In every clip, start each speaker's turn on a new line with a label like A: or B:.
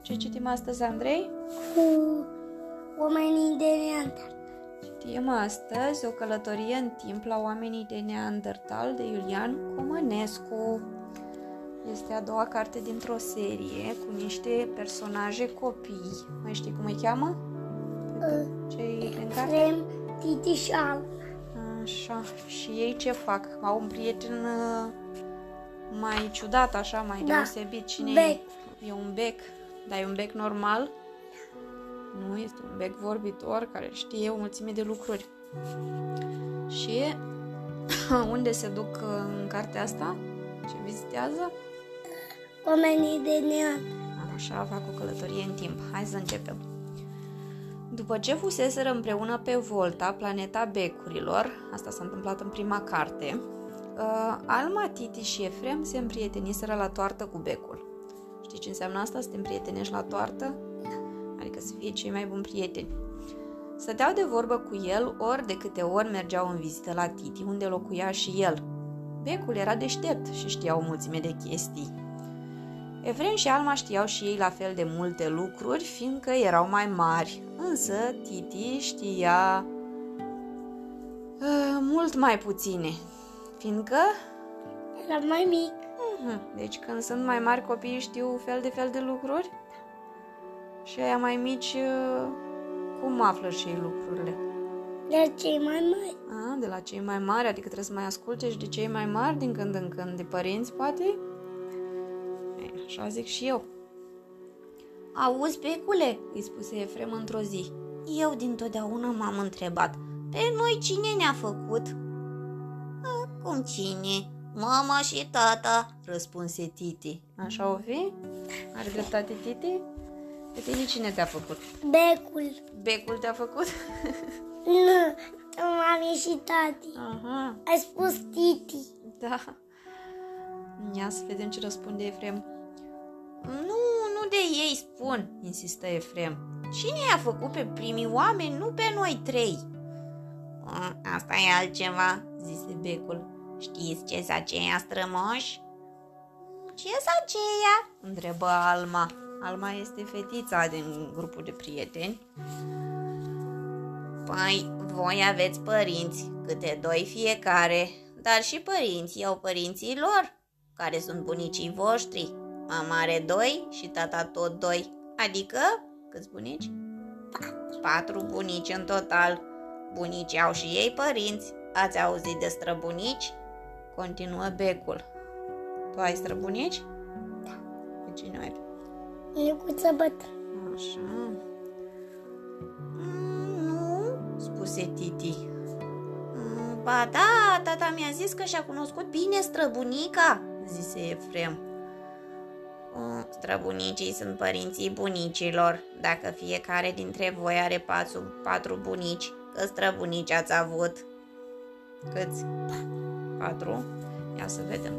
A: Ce citim astăzi, Andrei?
B: cu oamenii de Neandertal.
A: Citim astăzi o călătorie în timp la oamenii de Neandertal de Iulian Comănescu. Este a doua carte dintr-o serie cu niște personaje copii. Mai știi cum îi cheamă? Cei din carte?
B: Frem, Titiș și Al.
A: Așa. Și ei ce fac? Au un prieten uh, mai ciudat, așa, mai
B: Da.
A: deosebit. Cine
B: Bec.
A: e? E un bec. Dar e un bec normal? Nu, este un bec vorbitor care știe o mulțime de lucruri. Și unde se duc uh, în cartea asta? Ce vizitează?
B: Oamenii de Neandertal.
A: Așa, fac o călătorie în timp. Hai să începem. După ce fuseseră împreună pe Volta, planeta becurilor, asta s-a întâmplat în prima carte, uh, Alma, Titi și Efrem se împrieteniseră la toartă cu becul. Știi ce înseamnă asta, să te împrietenești la toartă? Adică să fie cei mai buni prieteni. Stăteau de vorbă cu el ori de câte ori mergeau în vizită la Titi, unde locuia și el. Becul era deștept și știa o mulțime de chestii. Efrem și Alma știau și ei la fel de multe lucruri, fiindcă erau mai mari, însă Titi știa uh, mult mai puține, fiindcă,
B: Era mai mic.
A: Uh, deci când sunt mai mari copiii știu fel de fel de lucruri și aia mai mici, uh, cum află și ei lucrurile?
B: De cei mai mari.
A: A, de la cei mai mari, adică trebuie să mai asculte și de cei mai mari din când în când, de părinți, poate? E, așa zic și eu. Auzi, becule, îi spuse Efrem într-o zi. Eu dintotdeauna m-am întrebat, pe noi cine ne-a făcut? "A, cum cine? Mama și tata, răspunse Titi. Așa o fi? Are dreptate Titi? Pe tine cine te-a făcut?
B: Becul.
A: Becul te-a făcut?
B: Nu, mami și tati.
A: Aha,
B: Ai spus Titi.
A: Da. Ia să vedem ce răspunde Efrem. Nu, nu de ei spun, insistă Efrem. Cine i-a făcut pe primii oameni, nu pe noi trei? "A, Asta e altceva, zise becul. Știți ce s aceia strămoși? ce s aceia? întrebă Alma. Alma este fetița din grupul de prieteni. Păi, voi aveți părinți, câte doi fiecare, dar și părinții au părinții lor, care sunt bunicii voștri. Mama are doi și tata tot doi, adică câți bunici? Patru. Patru bunici în total. Bunicii au și ei părinți. Ați auzit de străbunici? Continuă becul. Tu ai străbunici? Da. Pe cine ai?
B: Nicuță bătrân.
A: Așa. Mm, Nu, spuse Titi. "Mm, Ba da, tata mi-a zis că și-a cunoscut bine străbunica, zise Efrem. "Mm, Străbunicii sunt părinții bunicilor, dacă fiecare dintre voi are patru, patru bunici, că străbunici ați avut. Câți? Patru? Ia să vedem.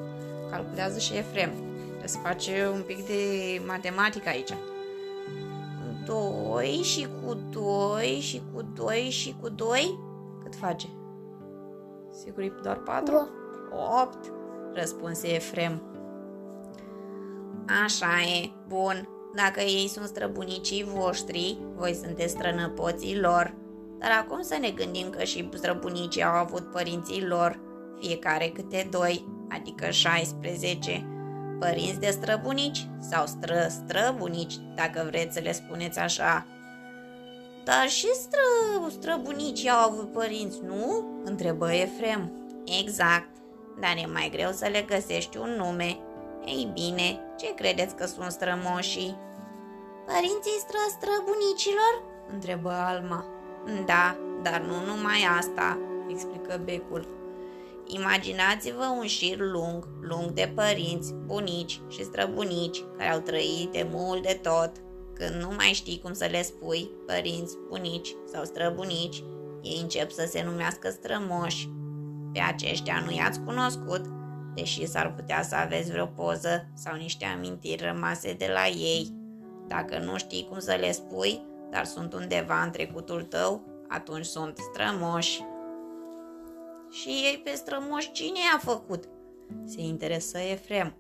A: Calculează și Efrem. Trebuie să face un pic de matematică aici. 2 și cu 2 și cu 2 și cu 2 cât face? Sigur e doar 4?
B: Opt.
A: 8, răspunse Efrem. Așa e, bun. Dacă ei sunt străbunicii voștri, voi sunteți strănăpoții lor. Dar acum să ne gândim că și străbunicii au avut părinții lor, fiecare câte doi, adică 16. Părinți de străbunici sau stră-străbunici, dacă vreți să le spuneți așa. Dar și stră, străbunicii au avut părinți, nu? Întrebă Efrem. Exact, dar e mai greu să le găsești un nume. Ei bine, ce credeți că sunt strămoșii? Părinții stră-străbunicilor? Întrebă Alma. Da, dar nu numai asta, explică becul. Imaginați-vă un șir lung, lung de părinți, bunici și străbunici care au trăit de mult de tot. Când nu mai știi cum să le spui, părinți, bunici sau străbunici, ei încep să se numească strămoși. Pe aceștia nu i-ați cunoscut, deși s-ar putea să aveți vreo poză sau niște amintiri rămase de la ei. Dacă nu știi cum să le spui, dar sunt undeva în trecutul tău, atunci sunt strămoși. Și ei pe strămoși cine i-a făcut? Se interesă Efrem.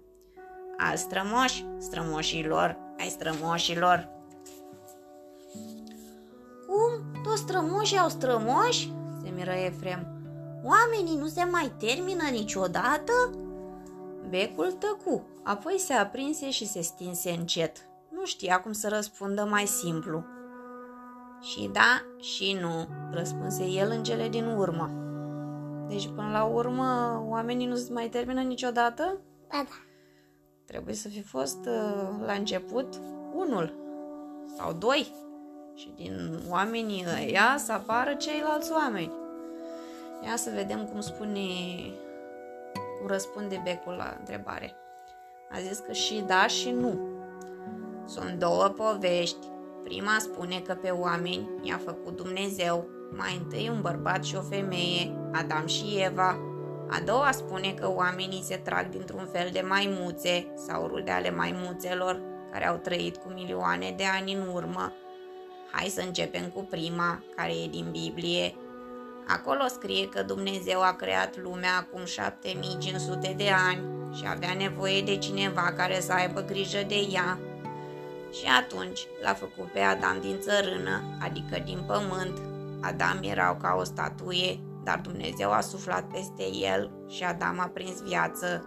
A: Al strămoși, strămoșilor, ai strămoșilor. Cum? Toți strămoșii au strămoși? Se miră Efrem. Oamenii nu se mai termină niciodată? Becul tăcu, apoi se aprinse și se stinse încet. Nu știa cum să răspundă mai simplu. Și da, și nu, răspunse el în cele din urmă. Deci, până la urmă, oamenii nu se mai termină niciodată?
B: Ba da.
A: Trebuie să fi fost uh, la început unul sau doi și din oamenii ăia să apară ceilalți oameni. Ia să vedem cum spune, cum răspunde becul la întrebare. A zis că și da și nu. Sunt două povești. Prima spune că pe oameni i-a făcut Dumnezeu, mai întâi un bărbat și o femeie, Adam și Eva. A doua spune că oamenii se trag dintr-un fel de maimuțe sau rude ale maimuțelor care au trăit cu milioane de ani în urmă. Hai să începem cu prima, care e din Biblie. Acolo scrie că Dumnezeu a creat lumea acum 7500 de ani și avea nevoie de cineva care să aibă grijă de ea. Și atunci l-a făcut pe Adam din țărână, adică din pământ. Adam era ca o statuie, dar Dumnezeu a suflat peste el și Adam a prins viață.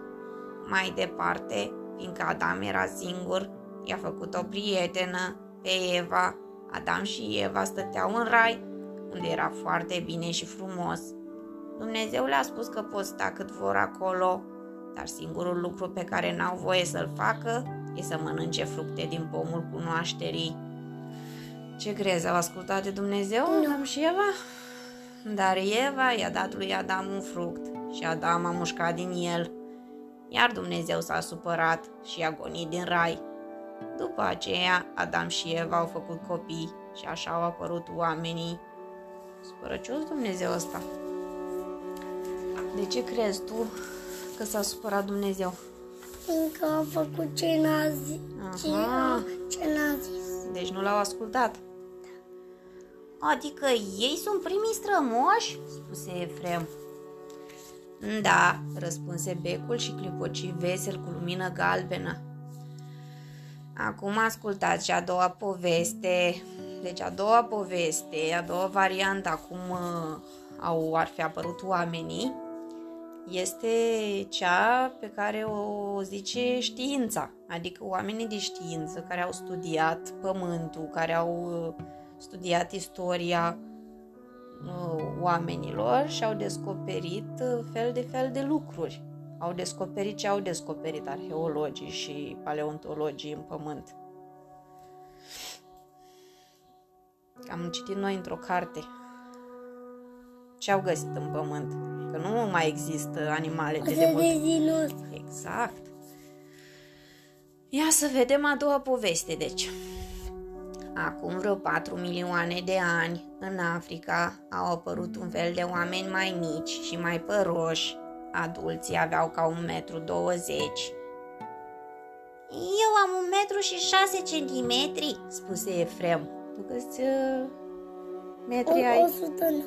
A: Mai departe, fiindcă Adam era singur, i-a făcut o prietenă, pe Eva. Adam și Eva stăteau în rai, unde era foarte bine și frumos. Dumnezeu le-a spus că pot sta cât vor acolo, dar singurul lucru pe care n-au voie să-l facă e să mănânce fructe din pomul cunoașterii. Ce crezi, au ascultat de Dumnezeu, Adam și Eva? Dar Eva i-a dat lui Adam un fruct și Adam a mușcat din el, iar Dumnezeu s-a supărat și a gonit din rai. După aceea, Adam și Eva au făcut copii și așa au apărut oamenii. Spărăcios Dumnezeu ăsta. De ce crezi tu că s-a supărat Dumnezeu?
B: Fiindcă a făcut ce n-a zis. Ce,
A: Aha.
B: ce n-a zis.
A: Deci nu l-au ascultat. Adică ei sunt primii strămoși? spuse Efrem. Da, răspunse becul și clipoci vesel cu lumină galbenă. Acum ascultați și a doua poveste. Deci a doua poveste, a doua variantă, acum uh, au, ar fi apărut oamenii, este cea pe care o zice știința, adică oamenii de știință care au studiat pământul, care au uh, studiat istoria uh, oamenilor și au descoperit uh, fel de fel de lucruri. Au descoperit ce au descoperit arheologii și paleontologii în pământ. Am citit noi într-o carte ce au găsit în pământ. Că nu mai există animale
B: O
A: de
B: să
A: demult.
B: vezi din ăsta.
A: Exact. Ia să vedem a doua poveste, deci. Acum vreo 4 milioane de ani, în Africa, au apărut un fel de oameni mai mici și mai păroși. Adulții aveau ca un metru 20. Eu am un metru și 6 centimetri, spuse Efrem. Tu câți uh, metri ai?
B: 109.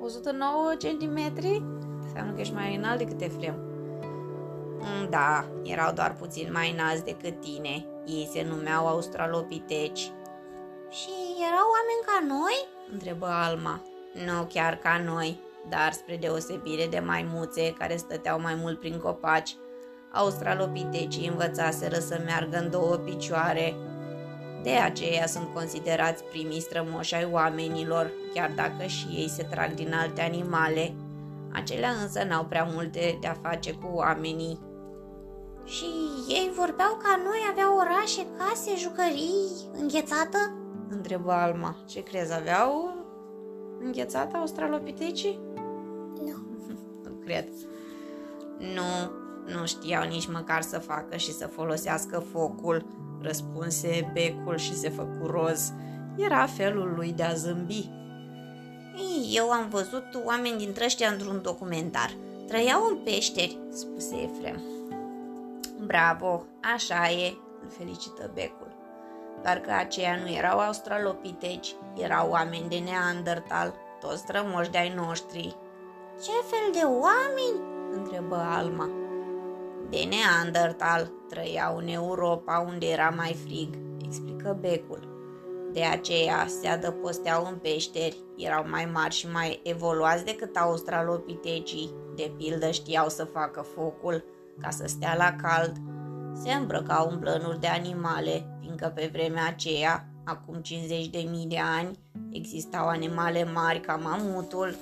A: 109 centimetri? Înseamnă că ești mai înalt decât Efrem. Mm, Da, erau doar puțin mai înalți decât tine. Ei se numeau australopiteci. Și erau oameni ca noi? Întrebă Alma. Nu chiar ca noi, dar spre deosebire de maimuțe care stăteau mai mult prin copaci, australopitecii învățaseră să meargă în două picioare. De aceea sunt considerați primii strămoși ai oamenilor, chiar dacă și ei se trag din alte animale. Acelea însă n-au prea multe de a face cu oamenii. Și ei vorbeau ca noi, aveau orașe, case, jucării, înghețată? Întrebă Alma. Ce crezi, aveau înghețată australopitecii?
B: Nu.
A: Nu cred. Nu, nu știau nici măcar să facă și să folosească focul, răspunse becul și se făcu roz. Era felul lui de a zâmbi. Eu am văzut oameni dintre ăștia într-un documentar. Trăiau în peșteri, spuse Efrem. Bravo, așa e, îl felicită becul. Doar că aceia nu erau australopiteci, erau oameni de Neandertal, toți strămoși de-ai noștri. Ce fel de oameni? întrebă Alma. de Neandertal trăiau în Europa unde era mai frig, explică becul. De aceea se adăposteau în peșteri, erau mai mari și mai evoluați decât australopitecii, de pildă știau să facă focul ca să stea la cald, se îmbrăcau în plănuri de animale, fiindcă pe vremea aceea, acum 50 de mii de ani, existau animale mari ca mamutul,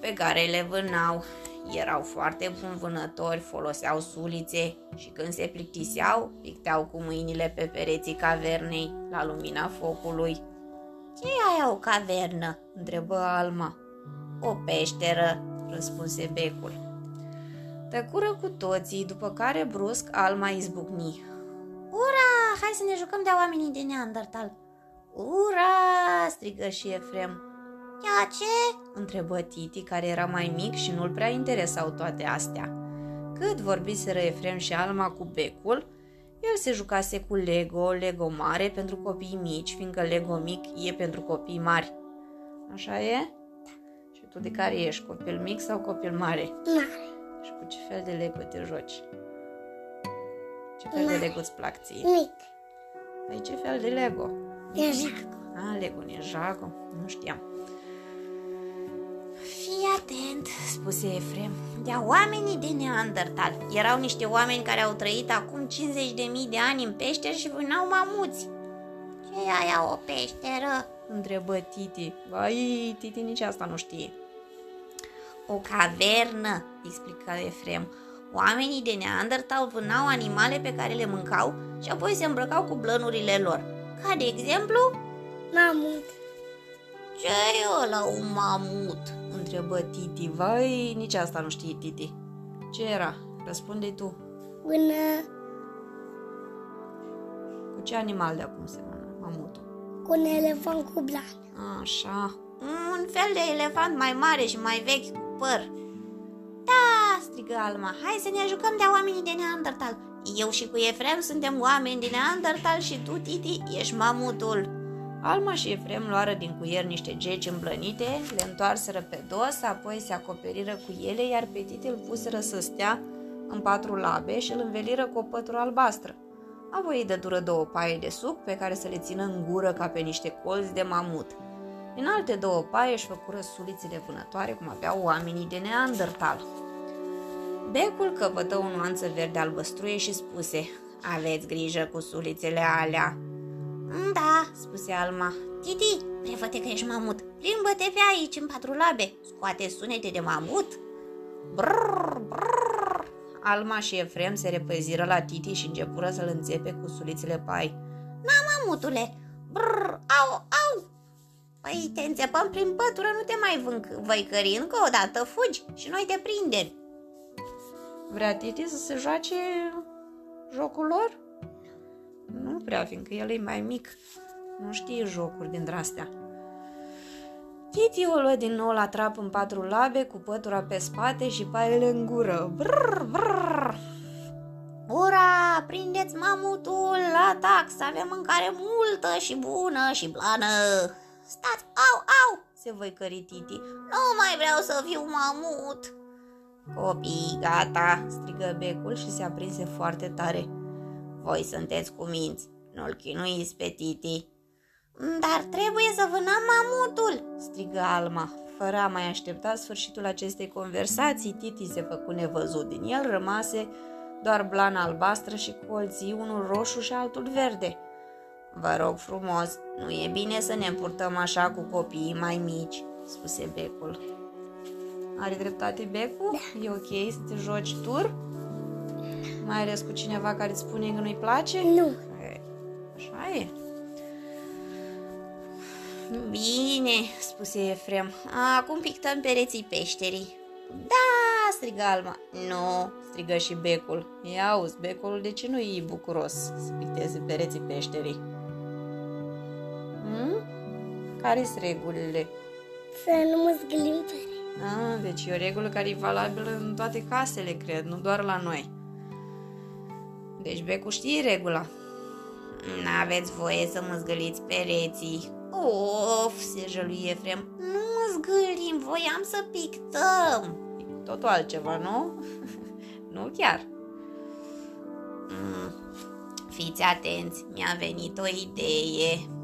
A: pe care le vânau. Erau foarte buni vânători, foloseau sulițe și când se plictiseau, picteau cu mâinile pe pereții cavernei, la lumina focului. Ce e aia o cavernă?" întrebă Alma. O peșteră, răspunse becul. Tăcură cu toții, după care brusc Alma izbucni. Ura, hai să ne jucăm de oamenii de Neandertal! Ura, strigă și Efrem. Ia ce? întrebă Titi, care era mai mic și nu-l prea interesau toate astea. Cât vorbiseră Efrem și Alma cu becul, el se jucase cu Lego, Lego mare pentru copii mici, fiindcă Lego mic e pentru copii mari. Așa e? Și tu de care ești, copil mic sau copil mare?
B: Mare.
A: Și cu ce fel de Lego te joci? Ce fel de
B: Mare.
A: Lego îți plac ție?
B: Mic.
A: Păi ce fel de Lego?
B: Ninjago.
A: A, Lego Ninjago? Nu știam. Fii atent, spuse Efrem. De oamenii de Neandertal. Erau niște oameni care au trăit acum 50.000 de ani în peșteri și vânau mamuți. Ce e aia o peșteră? Întrebă Titi. Vai, Titi nici asta nu știe. O cavernă, explica Efrem. Oamenii de Neandertal vânau animale pe care le mâncau și apoi se îmbrăcau cu blănurile lor. Ca de exemplu,
B: Mamut.
A: ce e ăla un mamut? Întrebă Titi. Vai, nici asta nu știe Titi. Ce era? răspunde tu.
B: Până
A: Cu ce animal de acum seamănă mamutul?
B: cu un elefant cu blan.
A: Așa. Un fel de elefant mai mare și mai vechi cu păr. Da, strigă Alma, hai să ne jucăm de oamenii de Neandertal. Eu și cu Efrem suntem oameni din Neandertal și tu, Titi, ești mamutul. Alma și Efrem luară din cuier niște geci îmblănite, le întoarseră pe dos, apoi se acoperiră cu ele, iar pe Titi îl puseră să stea în patru labe și îl înveliră cu o pătură albastră. Apoi îi dădură două paie de suc pe care să le țină în gură ca pe niște colți de mamut. Din alte două paie își făcură sulițele vânătoare cum aveau oamenii de Neandertal. Becul căpătă o nuanță verde albăstruie și spuse Aveți grijă cu sulițele alea. Da, spuse Alma. Titi, prefăte că ești mamut. Plimbă-te pe aici, în patru labe. Scoate sunete de mamut. Brrr, brrr. Alma și Efrem se repeziră la Titi și începură să-l înțepe cu sulițele pai. Na, mamutule! Brrr, au, au! Păi te înțepăm prin pătură, nu te mai vânc văicări încă o dată, fugi și noi te prindem. Vrea Titi să se joace jocul lor? Nu prea, fiindcă el e mai mic. Nu știe jocuri din astea. Titi o luă din nou la trap în patru labe, cu pătura pe spate și paiele în gură. Brrr, brrr. Ura, prindeți mamutul, atac, să avem mâncare multă și bună și blană. Stați, au, au, se văicări Titi. Nu mai vreau să fiu mamut. Copii, gata, strigă becul și se aprinse foarte tare. Voi sunteți cuminți, nu-l chinuiți pe Titi. Dar trebuie să vânăm mamutul, strigă Alma. Fără a mai aștepta sfârșitul acestei conversații, Titi se făcu nevăzut. Din el rămase doar blana albastră și colții, unul roșu și altul verde. Vă rog frumos, nu e bine să ne purtăm așa cu copiii mai mici, spuse becul. Are dreptate becul? Da. E ok să te joci tur? Mai ales cu cineva care îți spune că nu-i place?
B: Nu.
A: E, Așa e. Bine, spuse Efrem. Acum pictăm pereții peșterii. Da, strigă Alma. Nu, strigă și becul. Ia auzi, becul, de ce nu e bucuros să picteze pereții peșterii? Hmm? Care sunt regulile?
B: Să nu mă zgâlim tare.
A: Ah, deci e o regulă care e valabilă în toate casele, cred, nu doar la noi. Deci Becu știe regula. N-aveți voie să mă zgăliți pereții. Of, se jălui Efrem. Nu mă zgâlim, voiam să pictăm. E cu totul altceva, nu? nu chiar. Mm, fiți atenți, mi-a venit o idee.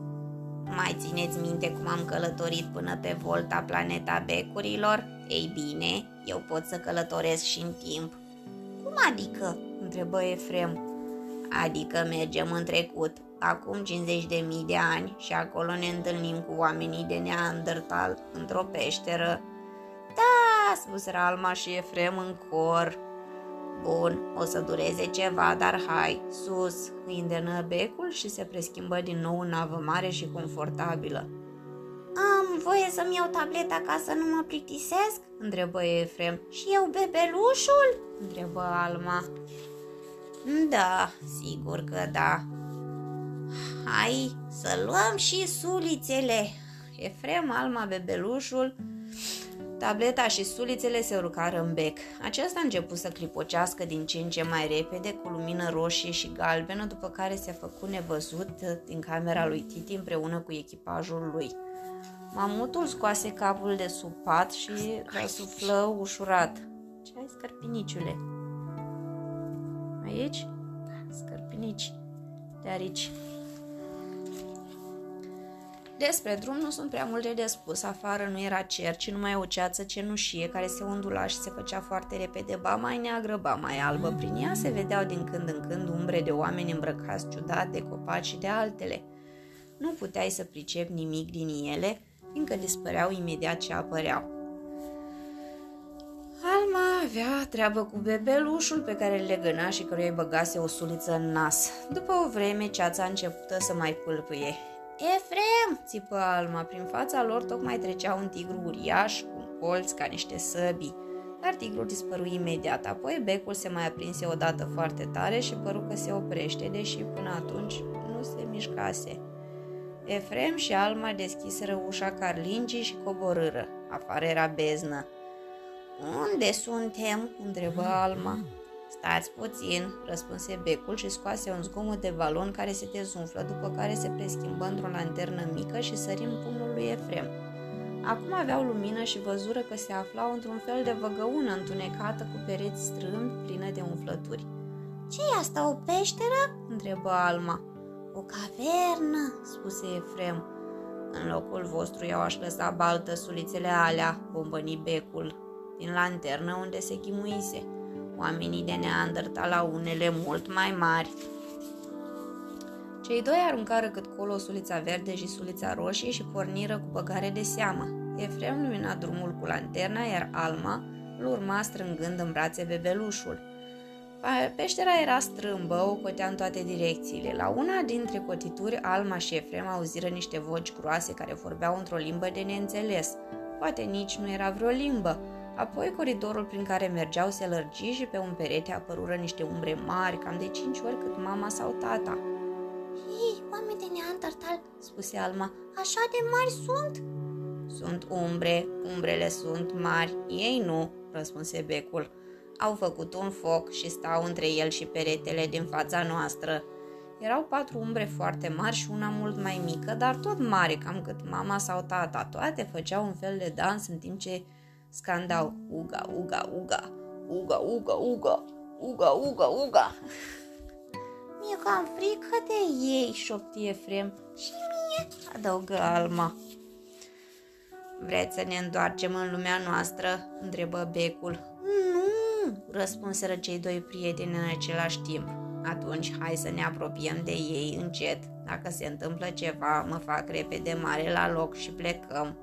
A: Mai țineți minte cum am călătorit până pe volta planeta becurilor? Ei bine, eu pot să călătoresc și în timp.
B: Cum adică?
A: întrebă Efrem. Adică mergem în trecut, acum 50 de mii de ani și acolo ne întâlnim cu oamenii de Neandertal într-o peșteră. Da, spus Alma și Efrem în cor. Bun, o să dureze ceva, dar hai, sus, îi îndemnă becul și se preschimbă din nou în navă mare și confortabilă.
B: Am voie să-mi iau tableta ca să nu mă plictisesc?
A: întrebă Efrem.
B: Și eu bebelușul?
A: întrebă Alma. Da, sigur că da. Hai să luăm și sulițele. Efrem, Alma, bebelușul, tableta și sulițele se urcară în bec. Acesta a început să clipocească din ce în ce mai repede, cu lumină roșie și galbenă, după care se făcu nevăzut din camera lui Titi împreună cu echipajul lui. Mamutul scoase capul de sub pat și răsuflă ușurat. Ce ai, scărpiniciule? Aici? Da, scărpinici de arici. Despre drum nu sunt prea multe de spus. Afară nu era cer, ci numai o ceață cenușie care se undula și se făcea foarte repede, ba mai neagră, ba mai albă. Prin ea se vedeau din când în când umbre de oameni îmbrăcați ciudat, de copaci și de altele. Nu puteai să pricepi nimic din ele, fiindcă dispăreau imediat ce apăreau. Alma avea treabă cu bebelușul pe care îl legăna și căruia îi băgase o suliță în nas. După o vreme, ceața a început să mai pâlpâie. Efrem!" țipă Alma. Prin fața lor tocmai trecea un tigru uriaș cu un colț ca niște săbii. Dar tigrul dispăru imediat, apoi becul se mai aprinse odată foarte tare și păru că se oprește, deși până atunci nu se mișcase. Efrem și Alma deschiseră ușa carlingii și coborâră. Afară era beznă. Unde suntem?" întrebă Alma. Stați puțin, răspunse becul și scoase un zgomot de balon care se dezumflă, după care se preschimbă într-o lanternă mică și sări în pumnul lui Efrem. Acum aveau lumină și văzură că se aflau într-un fel de văgăună întunecată cu pereți strâmbi plină de umflături.
B: ce e asta, o peșteră?"
A: întrebă Alma.
B: O cavernă," spuse
A: Efrem. În locul vostru i-au aș lăsa baltă sulițele alea, bombăni becul, din lanternă unde se chimuise. Oamenii de Neandertal au unele mult mai mari. Cei doi aruncară cât colo sulița verde și sulița roșie și porniră cu băgare de seamă. Efrem lumina drumul cu lanterna, iar Alma îl urma strângând în brațe bebelușul. Peștera era strâmbă, o cotea în toate direcțiile. La una dintre cotituri, Alma și Efrem auziră niște voci groase care vorbeau într-o limbă de neînțeles. Poate nici nu era vreo limbă, Apoi coridorul prin care mergeau se lărgi și pe un perete apărură niște umbre mari, cam de cinci ori cât mama sau tata.
B: Ei, oameni de neandertal, spuse Alma, așa de mari sunt?
A: Sunt umbre, umbrele sunt mari, ei nu, răspunse becul. Au făcut un foc și stau între el și peretele din fața noastră. Erau patru umbre foarte mari și una mult mai mică, dar tot mare, cam cât mama sau tata. Toate făceau un fel de dans în timp ce Scandau uga, uga, uga, uga, uga, uga, uga, uga, uga.
B: Mi-e cam frică de ei,
A: șopti Efrem.
B: Și mie,
A: adăugă Alma. Vreți să ne întoarcem în lumea noastră? întrebă becul.
B: Nu,
A: răspunseră cei doi prieteni în același timp. Atunci hai să ne apropiem de ei încet. Dacă se întâmplă ceva, mă fac repede mare la loc și plecăm.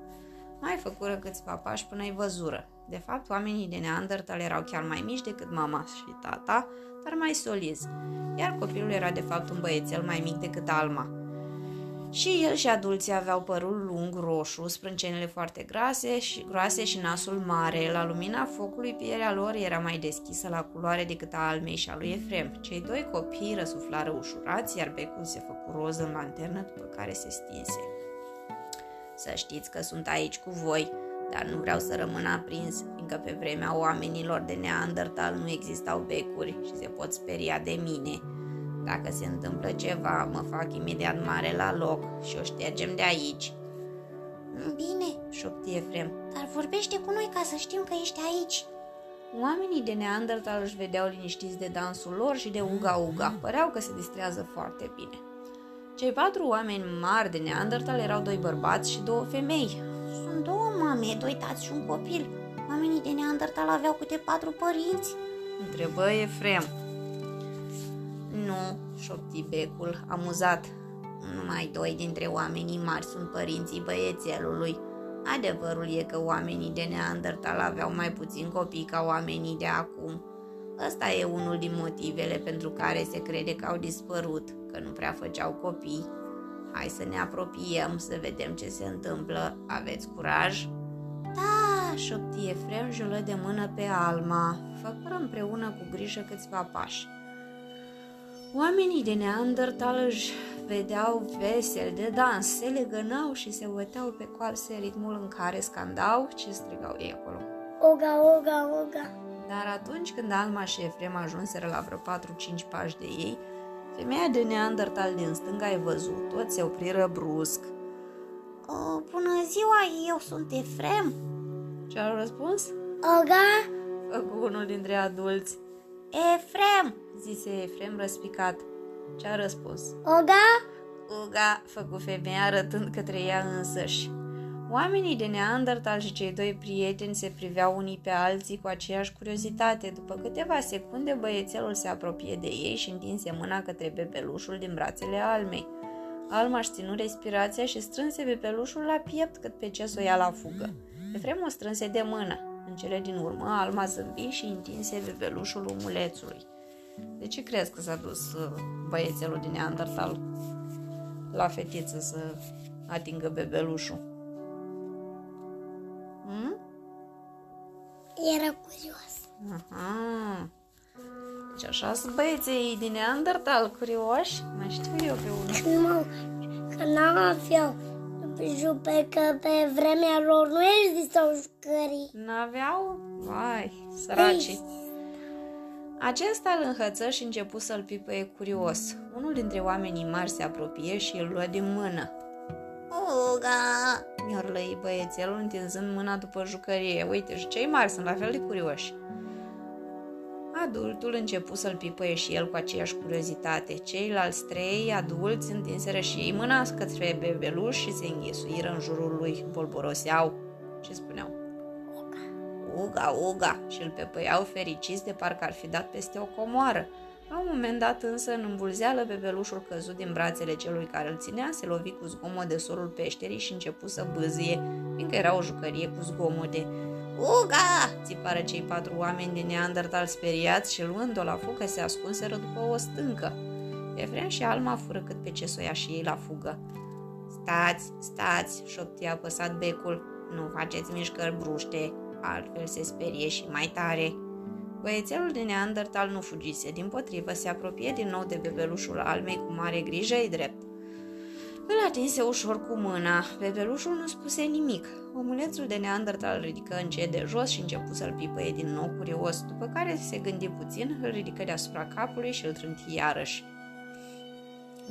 A: Mai făcură câțiva pași până îi văzură. De fapt, oamenii de Neandertal erau chiar mai mici decât mama și tata, dar mai solizi, iar copilul era de fapt un băiețel mai mic decât Alma. Și el și adulții aveau părul lung, roșu, sprâncenele foarte grase și, groase și nasul mare. La lumina focului, pielea lor era mai deschisă la culoare decât a almei și a lui Efrem. Cei doi copii răsuflară ușurați, iar becul se făcu roz în lanternă, după care se stinse. Să știți că sunt aici cu voi, dar nu vreau să rămân aprins, fiindcă pe vremea oamenilor de Neandertal nu existau becuri și se pot speria de mine. Dacă se întâmplă ceva, mă fac imediat mare la loc și o ștergem de aici.
B: Bine, șopti Efrem, dar vorbește cu noi ca să știm că ești aici.
A: Oamenii de Neandertal își vedeau liniștiți de dansul lor și de uga-uga. Păreau că se distrează foarte bine. Cei patru oameni mari de Neandertal erau doi bărbați și două femei.
B: Sunt două mame, doi tați și un copil. Oamenii de Neandertal aveau câte patru părinți?
A: Întrebă Efrem. Nu, șopti becul, amuzat. Numai doi dintre oamenii mari sunt părinții băiețelului. Adevărul e că oamenii de Neandertal aveau mai puțin copii ca oamenii de acum. Ăsta e unul din motivele pentru care se crede că au dispărut, că nu prea făceau copii. Hai să ne apropiem, să vedem ce se întâmplă. Aveți curaj?
B: Da,
A: șopti Efrem și o de mână pe Alma. Făcură împreună cu grijă câțiva pași. Oamenii de Neandertal își vedeau vesel de dans, se legănau și se uitau pe coapse ritmul în care scandau ce strigau ei acolo.
B: Oga, oga, oga.
A: Dar atunci când Alma și Efrem ajunseră la vreo 4-5 pași de ei, femeia de Neandertal din stânga ai văzut, toți se opriră brusc.
B: O, bună ziua, eu sunt Efrem.
A: Ce-au răspuns?
B: Oga?
A: Făcu unul dintre adulți.
B: Efrem,
A: zise Efrem răspicat. Ce-a răspuns?
B: Oga?
A: Uga, făcu femeia arătând către ea însăși. Oamenii de Neandertal și cei doi prieteni se priveau unii pe alții cu aceeași curiozitate. După câteva secunde, băiețelul se apropie de ei și întinse mâna către bebelușul din brațele Almei. Alma își ținu respirația și strânse bebelușul la piept cât pe ce o ia la fugă. Efrem o strânse de mână. În cele din urmă, Alma zâmbi și întinse bebelușul umulețului. De ce crezi că s-a dus uh, băiețelul din Neandertal la fetiță să atingă bebelușul?
B: Era curios.
A: Aha. Deci așa sunt băieții din Neandertal, curioși? Mai știu eu pe unul.
B: Nu, că n-aveau pe că pe vremea lor nu existau jucării.
A: N-aveau? Vai, săracii. Acesta îl înhăță și începu să-l pipăie curios. Unul dintre oamenii mari se apropie și îl luă din mână.
B: Uga!
A: Miorlăi băiețelul întinzând mâna după jucărie. Uite, și cei mari sunt la fel de curioși. Adultul începu să-l pipăie și el cu aceeași curiozitate. Ceilalți trei adulți întinseră și ei mâna către bebeluș și se înghesuiră în jurul lui. Bolboroseau. Ce spuneau? Uga, uga! Și îl pepăiau fericiți de parcă ar fi dat peste o comoară. La un moment dat însă, în îmbulzeală, bebelușul căzut din brațele celui care îl ținea, se lovi cu zgomot de solul peșterii și începu să bâzie, fiindcă era o jucărie cu zgomote. Uga! țipară cei patru oameni din Neandertal speriați și luând-o la fugă se ascunseră după o stâncă. Efrem și Alma fură cât pe ce soia și ei la fugă. Stați, stați, șoptia apăsat becul, nu faceți mișcări bruște, altfel se sperie și mai tare. Băiețelul de Neandertal nu fugise, din potrivă se apropie din nou de bebelușul almei cu mare grijă ei drept. Îl atinse ușor cu mâna. Bebelușul nu spuse nimic. Omulețul de Neandertal îl ridică încet de jos și începu să-l pipăie din nou curios, după care se gândi puțin, îl ridică deasupra capului și îl trânti iarăși.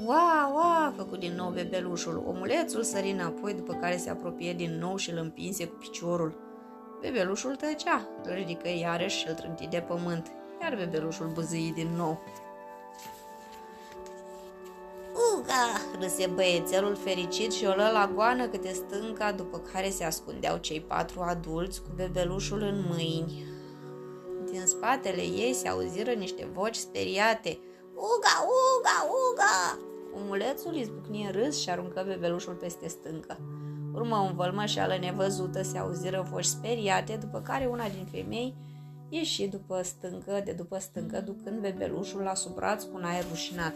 A: Wow, wow, făcut din nou bebelușul. Omulețul sări înapoi, după care se apropie din nou și îl împinse cu piciorul. Bebelușul tăcea, îl ridică iarăși și îl trânti de pământ, iar bebelușul buzâi din nou. Uga, râse băiețelul fericit și o lă la goană câte stânca, după care se ascundeau cei patru adulți cu bebelușul în mâini. Din spatele ei se auziră niște voci speriate. Uga, uga, uga! Omulețul izbucni în râs și aruncă bebelușul peste stâncă. Urmă un vălmășeală nevăzută, se auziră voci speriate, după care una din femei ieși după stâncă, de după stâncă, ducând bebelușul la sub braț cu un aer rușinat.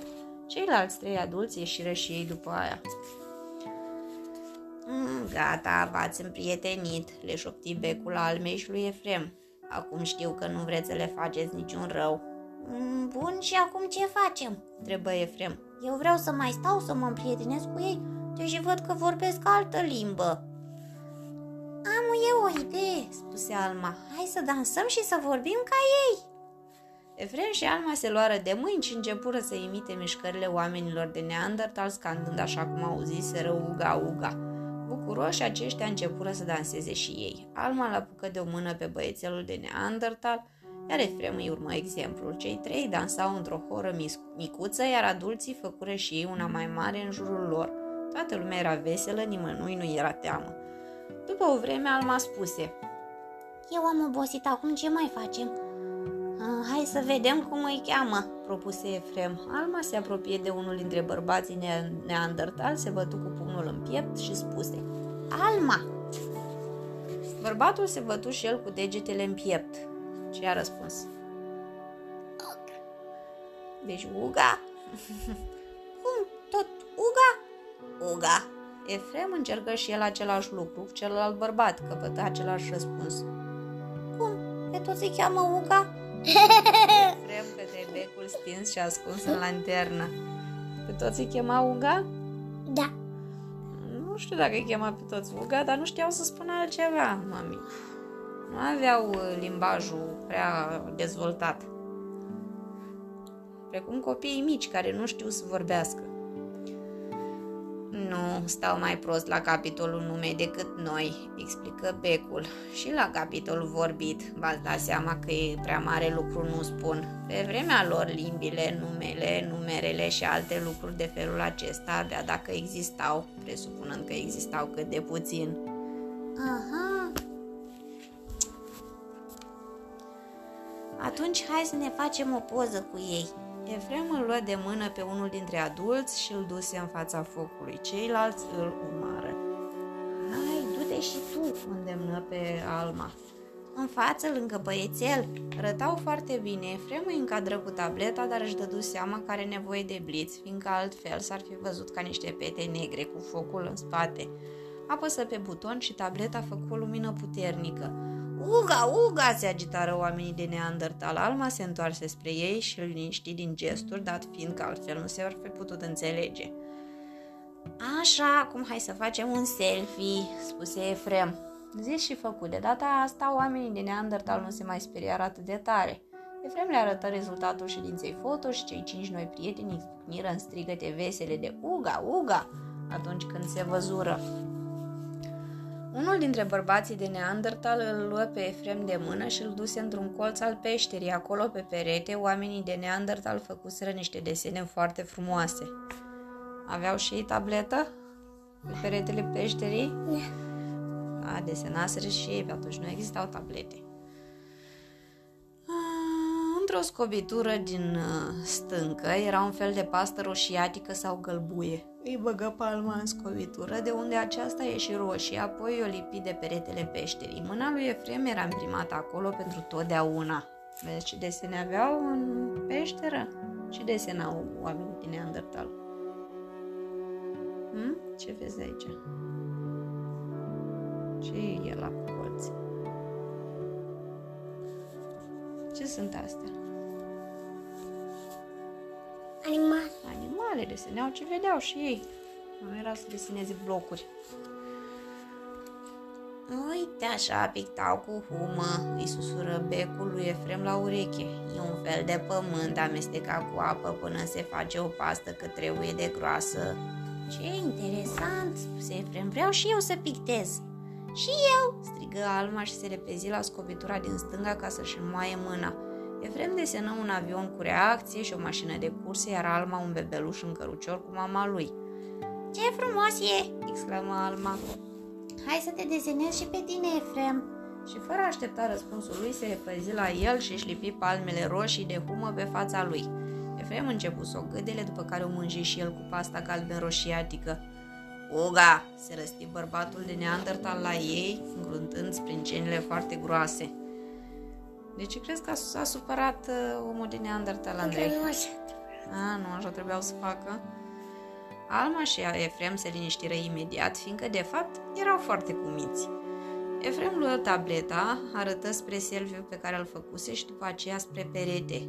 A: Ceilalți trei adulți ieșiră și ei după aia. Mm, gata, v-ați împrietenit, le șopti becul almei și lui Efrem. Acum știu că nu vreți să le faceți niciun rău.
B: Mm, bun, și acum ce facem?
A: întrebă Efrem.
B: Eu vreau să mai stau să mă împrietenesc cu ei, deși văd că vorbesc altă limbă. Am eu o idee, spuse Alma. Hai să dansăm și să vorbim ca ei.
A: Efrem și Alma se luară de mâini și începură să imite mișcările oamenilor de Neandertal, scandând așa cum auziseră uga uga. Bucuroși aceștia începură să danseze și ei. Alma l apucă de o mână pe băiețelul de Neandertal iar Efrem îi urmă exemplul. Cei trei dansau într-o horă micuță, iar adulții făcură și ei una mai mare în jurul lor. Toată lumea era veselă, nimănui nu era teamă. După o vreme, Alma spuse
B: Eu am obosit acum, ce mai facem? Ah, hai să vedem cum îi cheamă,
A: propuse Efrem. Alma se apropie de unul dintre bărbații neandertal, se bătu cu pumnul în piept și spuse
B: Alma!
A: Bărbatul se bătu și el cu degetele în piept. Și a răspuns Deci Uga?
B: Cum? Tot Uga?
A: Uga. Efrem încercă și el același lucru cu celălalt bărbat, căpătă același răspuns.
B: Cum? Pe toți îi cheamă Uga?
A: Efrem către becul stins și ascuns în lanternă. Pe toți îi chema Uga?
B: Da.
A: Nu știu dacă îi chema pe toți Uga, dar nu știau să spună altceva, mami. Nu aveau uh, limbajul prea dezvoltat. Precum copiii mici care nu știu să vorbească. Nu stau mai prost la capitolul nume decât noi, explică Becul. Și la capitolul vorbit, v-ați dat seama că e prea mare lucru nu spun. Pe vremea lor, limbile, numele, numerele și alte lucruri de felul acesta, de dacă existau, presupunând că existau cât de puțin.
B: Aha. Atunci hai să ne facem o poză cu ei,
A: Efrem îl luă de mână pe unul dintre adulți și îl duse în fața focului. Ceilalți îl urmară.
B: Hai, du-te și tu,
A: îndemnă pe Alma.
B: În față, lângă băiețel.
A: Rătau foarte bine. Efrem îi încadră cu tableta, dar își dădu seama că are nevoie de bliț, fiindcă altfel s-ar fi văzut ca niște pete negre cu focul în spate. Apăsă pe buton și tableta făcu o lumină puternică. Uga, uga, se agitară oamenii de Neandertal. Alma se întoarse spre ei și îl liniști din gesturi, dat fiind că altfel nu se ar fi putut înțelege.
B: Așa, acum hai să facem un selfie, spuse Efrem.
A: Zis și făcut. De data asta, oamenii de Neandertal nu se mai speriară atât de tare. Efrem le arătă rezultatul ședinței foto și cei cinci noi prieteni izbucniră în strigăte vesele de Uga, Uga, atunci când se văzură. Unul dintre bărbații de Neandertal îl luă pe Efrem de mână și îl duse într-un colț al peșterii. Acolo, pe perete, oamenii de Neandertal făcuseră niște desene foarte frumoase. Aveau și ei tabletă? Pe peretele peșterii? Da, desenaseră și ei, pe atunci nu existau tablete. Într-o scobitură din uh, stâncă era un fel de pastă roșiatică sau gălbuie. Îi băgă palma în scobitură, de unde aceasta ieși roșie, apoi o lipi de peretele peșterii. Mâna lui Efrem era imprimată acolo pentru totdeauna. Vezi ce desene aveau în peșteră? Ce desenau oamenii din Neandertal? Hm? Ce vezi aici? Ce e la colț? Ce sunt astea?
B: Animale.
A: Animale deseneau ce vedeau și ei. Nu era să deseneze blocuri. Uite așa pictau cu humă, îi susură becul lui Efrem la ureche. E un fel de pământ amestecat cu apă până se face o pastă cât trebuie de groasă.
B: Ce interesant, spuse Efrem, vreau și eu să pictez.
A: Și eu, strigă Alma și se repezi la scobitura din stânga ca să-și înmoaie mâna. Efrem desenă un avion cu reacție și o mașină de curse, iar Alma un bebeluș în cărucior cu mama lui.
B: Ce frumos e!"
A: exclamă Alma.
B: Hai să te desenez și pe tine, Efrem!"
A: Și fără a aștepta răspunsul lui, se repezi la el și își lipi palmele roșii de humă pe fața lui. Efrem începu să o gâdele, după care o mânji și el cu pasta galben roșiatică. Uga! se răsti bărbatul de neandertal la ei, îngruntând sprincenile foarte groase. De ce crezi că s-a supărat uh, omul din Neandertal, Andrei? A, nu așa trebuiau să facă. Alma și Efrem se liniștiră imediat, fiindcă, de fapt, erau foarte cumiți. Efrem luă tableta, arătă spre selfie pe care îl făcuse și după aceea spre perete.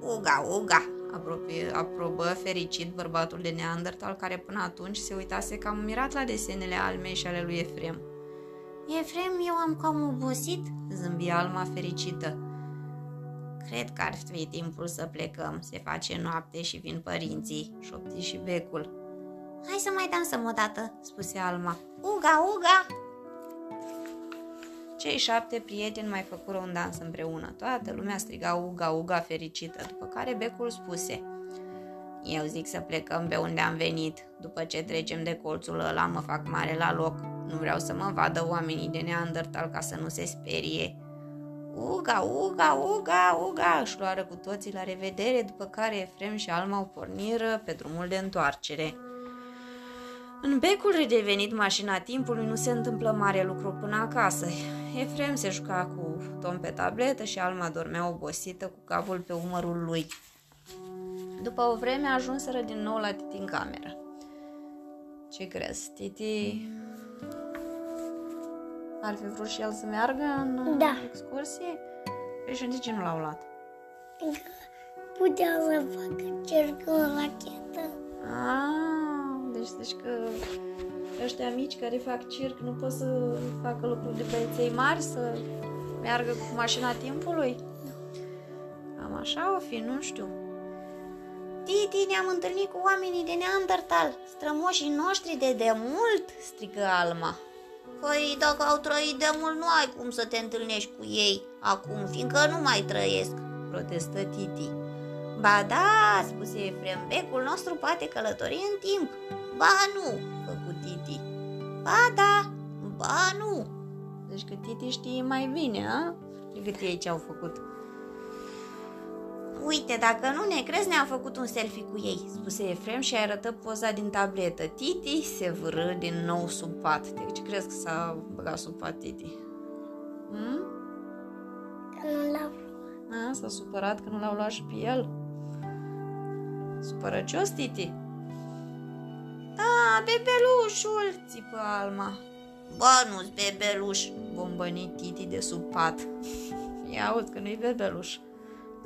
A: Uga, uga, apropie, aprobă fericit bărbatul de Neandertal, care până atunci se uitase cam mirat la desenele almei și ale lui Efrem.
B: Efrem, eu am cam obosit,
A: zâmbi Alma fericită. Cred că ar fi timpul să plecăm. Se face noapte și vin părinții, șopti și becul.
B: Hai să mai dansăm o dată,
A: spuse Alma.
B: Uga, uga!
A: Cei șapte prieteni mai făcură un dans împreună. Toată lumea striga uga, uga fericită, după care becul spuse Eu zic să plecăm pe unde am venit. După ce trecem de colțul ăla, mă fac mare la loc. Nu vreau să mă vadă oamenii de Neandertal ca să nu se sperie. Uga, uga, uga, uga, își luară cu toții la revedere, după care Efrem și Alma o porniră pe drumul de întoarcere. În becul redevenit mașina timpului nu se întâmplă mare lucru până acasă. Efrem se juca cu Tom pe tabletă și Alma dormea obosită cu capul pe umărul lui. După o vreme ajunseră din nou la Titi în cameră. Ce crezi, Titi ar fi vrut și el să meargă în
B: Da.
A: excursie? Păi și de ce nu l-au luat?
B: Putea să facă cerc în rachetă.
A: Ah, deci, deci că ăștia mici care fac circ nu pot să facă lucruri de băieței mari, să meargă cu mașina timpului? Cam așa o fi, nu știu.
B: Titi, ne-am întâlnit cu oamenii de Neandertal, strămoșii noștri de demult, strigă Alma. Păi, dacă au trăit de mult, nu ai cum să te întâlnești cu ei acum, fiindcă nu mai trăiesc,
A: Protestă Titi.
B: Ba da, spuse Efrem, becul nostru poate călători în timp. Ba nu, făcu Titi. Ba da, ba nu.
A: Deci că Titi știe mai bine, a? Decât ei ce au făcut.
B: Uite, dacă nu ne crezi, ne-am făcut un selfie cu ei.
A: Spuse Efrem și arătă poza din tabletă. Titi se vârâ din nou sub pat. De ce crezi că s-a băgat sub pat Titi? Hmm?
B: Că nu l-au
A: A, s-a supărat că nu l-au luat și pe el. Supărăcios, Titi?
B: Da, bebelușul,
A: Țipă Alma.
B: Ba nu-s bebeluș.
A: Bombănit Titi de sub pat. Ia aud că nu-i bebeluș.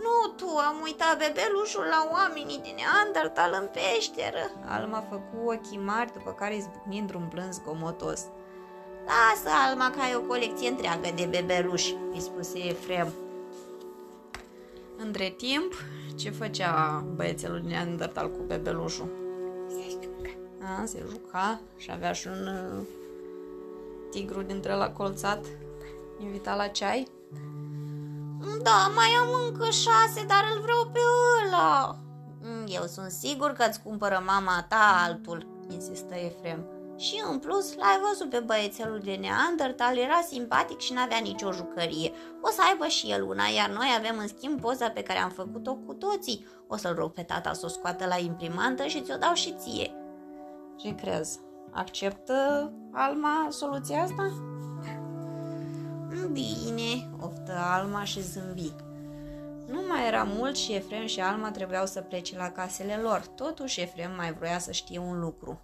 B: Nu tu, am uitat bebelușul la oamenii din Neandertal în peșteră.
A: Alma făcu ochii mari, după care izbucni într-un plâns gomotos.
B: Lasă, Alma, că ai o colecție întreagă de bebeluși.
A: Îi spuse Efrem. Între timp, ce făcea băiețelul din Neandertal cu bebelușul? A, se juca și avea și un uh, tigru dintre la colțat, invitat la ceai.
B: Da, mai am încă șase, dar îl vreau pe ăla. Mm, Eu sunt sigur că îți cumpără mama ta altul,
A: Insistă Efrem.
B: Și în plus, l-ai văzut pe băiețelul de Neandertal, era simpatic și n-avea nicio jucărie. O să aibă și el una, iar noi avem în schimb poza pe care am făcut-o cu toții. O să-l rog pe tata să o scoată la imprimantă și ți-o dau și ție.
A: Ce crezi? Acceptă Alma soluția asta?
B: Bine,
A: Oftă Alma și zâmbi. Nu mai era mult și Efrem și Alma trebuiau să plece la casele lor. Totuși Efrem mai vroia să știe un lucru.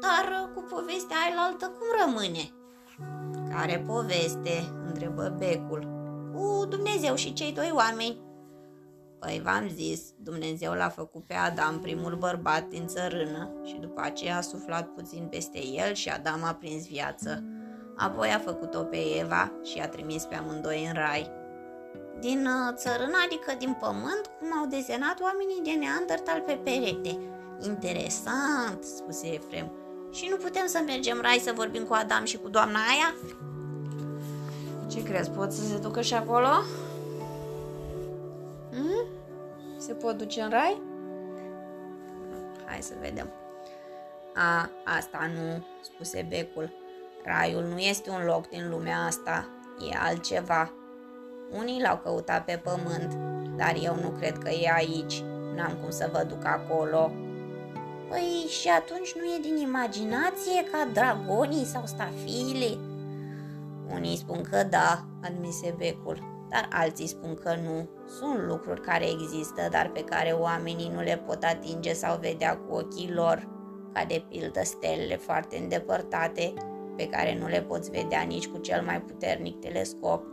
B: dar cu povestea ailaltă cum rămâne?
A: Care poveste? întrebă becul.
B: Cu Dumnezeu și cei doi oameni.
A: Păi v-am zis, Dumnezeu l-a făcut pe Adam primul bărbat din țărână și după aceea a suflat puțin peste el și Adam a prins viață. Apoi a făcut-o pe Eva și a trimis pe amândoi în rai.
B: Din uh, țărână, adică din pământ, cum au desenat oamenii de Neandertal pe perete. Interesant, spuse Efrem. Și nu putem să mergem rai să vorbim cu Adam și cu doamna aia?
A: Ce crezi, pot să se ducă și acolo? Hmm? Se pot duce în rai? Hai să vedem. A, asta nu, spuse becul. Raiul nu este un loc din lumea asta, e altceva. Unii l-au căutat pe pământ, dar eu nu cred că e aici. N-am cum să vă duc acolo.
B: Păi și atunci nu e din imaginație ca dragonii sau stafiile?
A: Unii spun că da, admise becul, dar alții spun că nu. Sunt lucruri care există, dar pe care oamenii nu le pot atinge sau vedea cu ochii lor, ca de pildă stelele foarte îndepărtate, pe care nu le poți vedea nici cu cel mai puternic telescop.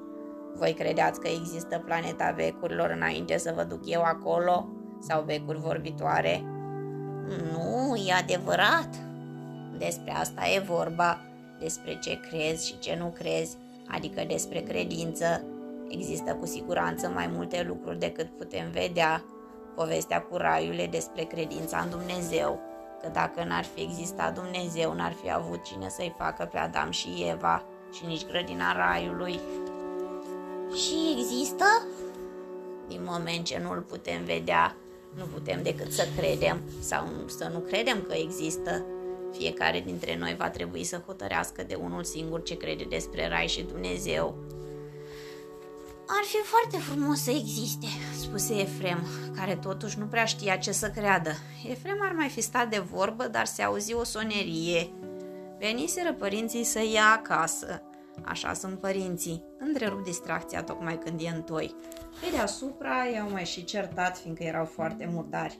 A: Voi credeați că există planeta vecurilor înainte să vă duc eu acolo? Sau vecuri vorbitoare?
B: Nu, e adevărat.
A: Despre asta e vorba, despre ce crezi și ce nu crezi, adică despre credință. Există cu siguranță mai multe lucruri decât putem vedea. Povestea cu raiul e despre credința în Dumnezeu, că dacă n-ar fi existat Dumnezeu, n-ar fi avut cine să-i facă pe Adam și Eva. și nici grădina raiului.
B: Și există?
A: Din moment ce nu-l putem vedea, nu putem decât să credem sau să nu credem că există. Fiecare dintre noi va trebui să hotărească de unul singur ce crede despre Rai și Dumnezeu.
B: Ar fi foarte frumos să existe,
A: spuse Efrem, care totuși nu prea știa ce să creadă. Efrem ar mai fi stat de vorbă, dar se auzi o sonerie. Veniseră părinții să ia acasă. Așa sunt părinții. Întrerup distracția tocmai când e întoi. Pe deasupra i-au mai și certat, fiindcă erau foarte murdari.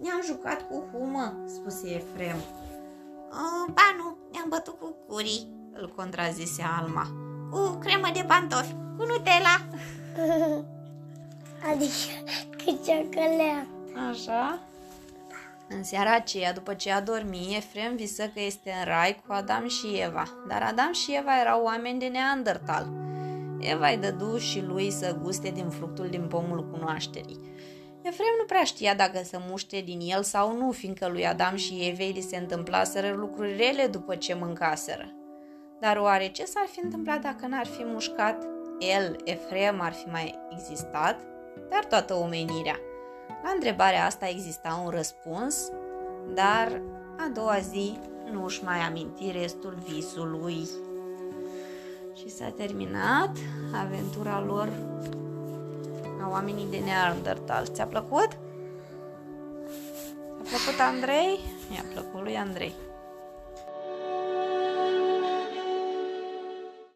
B: Ne-am jucat cu humă, spuse Efrem.
A: ba nu, ne-am bătut cu curii, îl contrazise Alma.
B: Cu cremă de pantofi, cu Nutella.
C: adică cu ciocolată.
A: Așa? În seara aceea, după ce a dormit, Efrem visă că este în rai cu Adam și Eva, dar Adam și Eva erau oameni de Neandertal. Eva îi dădu și lui să guste din fructul din pomul cunoașterii. Efrem nu prea știa dacă să muște din el sau nu, fiindcă lui Adam și Evei li se întâmplaseră lucruri rele după ce mâncaseră. Dar oare ce s-ar fi întâmplat dacă n-ar fi mușcat? El, Efrem, ar fi mai existat? Dar toată omenirea. La întrebarea asta exista un răspuns, dar a doua zi nu își mai aminti restul visului. Și s-a terminat aventura lor a oamenii de Neandertal. Ți-a plăcut? Ți-a plăcut Andrei? Mi-a plăcut lui Andrei.